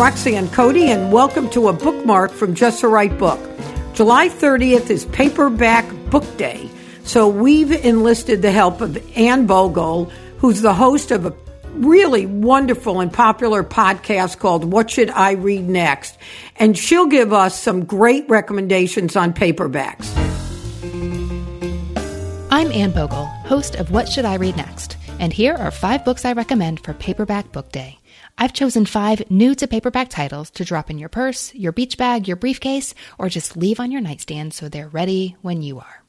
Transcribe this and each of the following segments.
Roxanne Coady, and welcome to a bookmark from Just the Right Book. July 30th is Paperback Book Day, so we've enlisted the help of Anne Bogel, who's the host of a really wonderful and popular podcast called What Should I Read Next? And she'll give us some great recommendations on paperbacks. I'm Anne Bogel, host of What Should I Read Next? And here are five books I recommend for Paperback Book Day. I've chosen five new to paperback titles to drop in your purse, your beach bag, your briefcase, or just leave on your nightstand so they're ready when you are.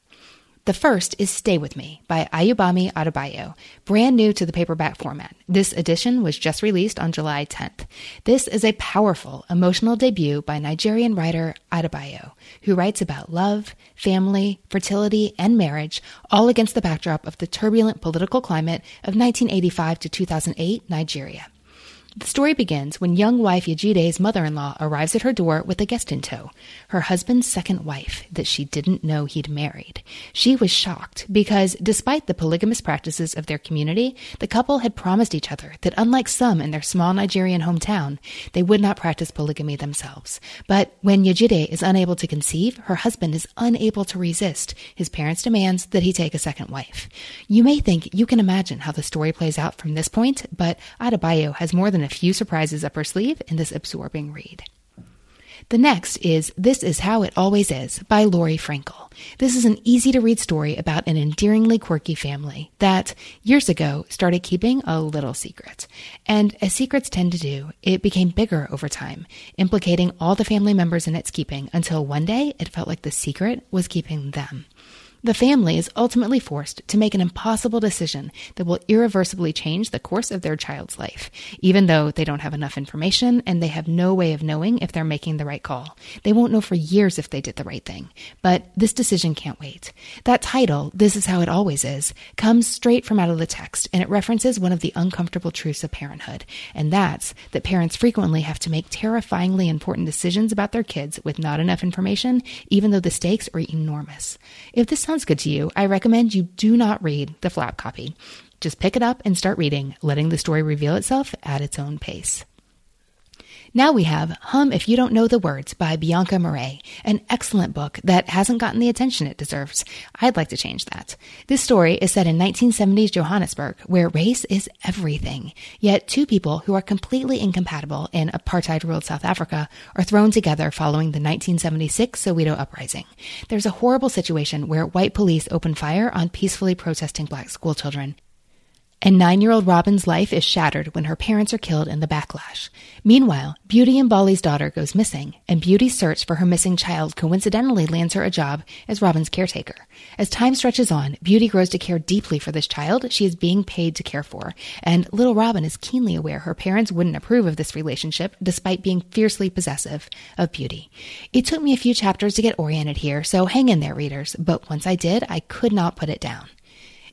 The first is Stay With Me by Ayobami Adebayo, brand new to the paperback format. This edition was just released on July 10th. This is a powerful, emotional debut by Nigerian writer Adebayo, who writes about love, family, fertility, and marriage, all against the backdrop of the turbulent political climate of 1985 to 2008 Nigeria. The story begins when young wife Yejide's mother in law arrives at her door with a guest in tow, her husband's second wife that she didn't know he'd married. She was shocked because, despite the polygamous practices of their community, the couple had promised each other that, unlike some in their small Nigerian hometown, they would not practice polygamy themselves. But when Yajide is unable to conceive, her husband is unable to resist his parents' demands that he take a second wife. You may think you can imagine how the story plays out from this point, but Adebayo has more than a few surprises up her sleeve in this absorbing read. The next is This Is How It Always Is by Laurie Frankel. This is an easy to read story about an endearingly quirky family that, years ago, started keeping a little secret. And as secrets tend to do, it became bigger over time, implicating all the family members in its keeping until one day it felt like the secret was keeping them. The family is ultimately forced to make an impossible decision that will irreversibly change the course of their child's life, even though they don't have enough information and they have no way of knowing if they're making the right call. They won't know for years if they did the right thing. But this decision can't wait. That title, This Is How It Always Is, comes straight from out of the text and it references one of the uncomfortable truths of parenthood. And that's that parents frequently have to make terrifyingly important decisions about their kids with not enough information, even though the stakes are enormous. If this sounds good to you, I recommend you do not read the flap copy. Just pick it up and start reading, letting the story reveal itself at its own pace. Now we have Hum If You Don't Know the Words by Bianca Marais, an excellent book that hasn't gotten the attention it deserves. I'd like to change that. This story is set in 1970s Johannesburg, where race is everything. Yet two people who are completely incompatible in apartheid ruled South Africa are thrown together following the 1976 Soweto uprising. There's a horrible situation where white police open fire on peacefully protesting black schoolchildren. And nine year old Robin's life is shattered when her parents are killed in the backlash. Meanwhile, Beauty Mbali's daughter goes missing, and Beauty's search for her missing child coincidentally lands her a job as Robin's caretaker. As time stretches on, Beauty grows to care deeply for this child she is being paid to care for, and little Robin is keenly aware her parents wouldn't approve of this relationship despite being fiercely possessive of Beauty. It took me a few chapters to get oriented here, so hang in there, readers, but once I did, I could not put it down.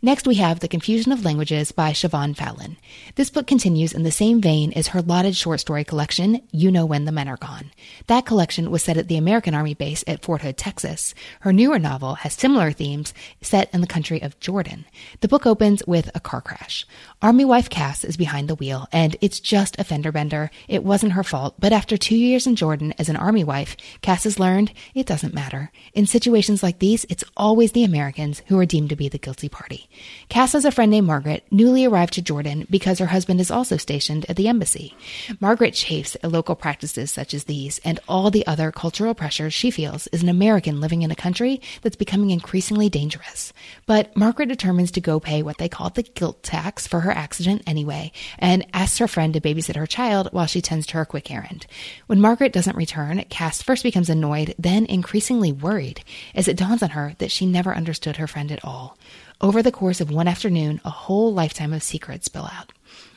Next, we have The Confusion of Languages by Siobhan Fallon. This book continues in the same vein as her lauded short story collection, You Know When the Men Are Gone. That collection was set at the American Army base at Fort Hood, Texas. Her newer novel has similar themes set in the country of Jordan. The book opens with a car crash. Army wife Cass is behind the wheel, and it's just a fender bender. It wasn't her fault, but after two years in Jordan as an Army wife, Cass has learned it doesn't matter. In situations like these, it's always the Americans who are deemed to be the guilty party. Cass has a friend named Margaret, newly arrived to Jordan because her husband is also stationed at the embassy. Margaret chafes at local practices such as these and all the other cultural pressures she feels as an American living in a country that's becoming increasingly dangerous. But Margaret determines to go pay what they call the guilt tax for her accident anyway, and asks her friend to babysit her child while she tends to her quick errand. When Margaret doesn't return, Cass first becomes annoyed, then increasingly worried, as it dawns on her that she never understood her friend at all. Over the course of one afternoon, a whole lifetime of secrets spill out.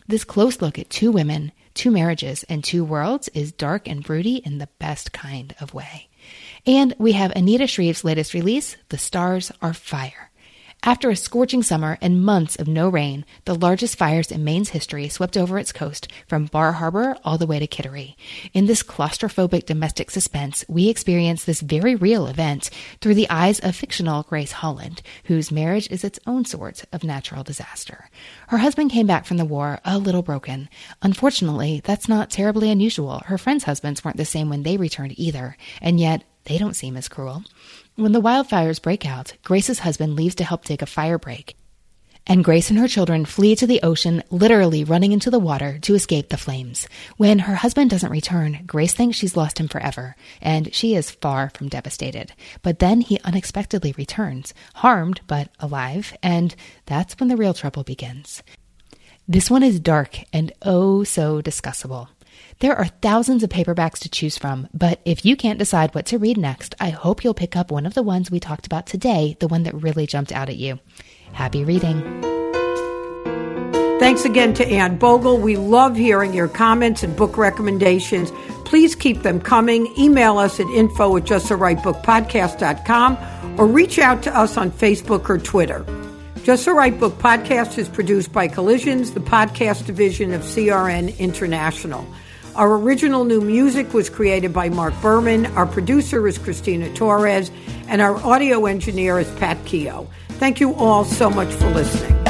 This close look at two women, two marriages, and two worlds is dark and broody in the best kind of way. And we have Anita Shreve's latest release, The Stars Are Fire. After a scorching summer and months of no rain, the largest fires in Maine's history swept over its coast from Bar Harbor all the way to Kittery. In this claustrophobic domestic suspense, we experience this very real event through the eyes of fictional Grace Holland, whose marriage is its own sort of natural disaster. Her husband came back from the war a little broken. Unfortunately, that's not terribly unusual. Her friends' husbands weren't the same when they returned either, and yet they don't seem as cruel. When the wildfires break out, Grace's husband leaves to help dig a fire break. And Grace and her children flee to the ocean, literally running into the water to escape the flames. When her husband doesn't return, Grace thinks she's lost him forever, and she is far from devastated. But then he unexpectedly returns, harmed but alive, and that's when the real trouble begins. This one is dark and oh so discussable. There are thousands of paperbacks to choose from, but if you can't decide what to read next, I hope you'll pick up one of the ones we talked about today, the one that really jumped out at you. Happy reading. Thanks again to Anne Bogel. We love hearing your comments and book recommendations. Please keep them coming. Email us at info at justtherightbookpodcast.com or reach out to us on Facebook or Twitter. Just the Right Book Podcast is produced by Collisions, the podcast division of CRN International. Our original new music was created by Mark Berman. Our producer is Christina Torres, and our audio engineer is Pat Keogh. Thank you all so much for listening.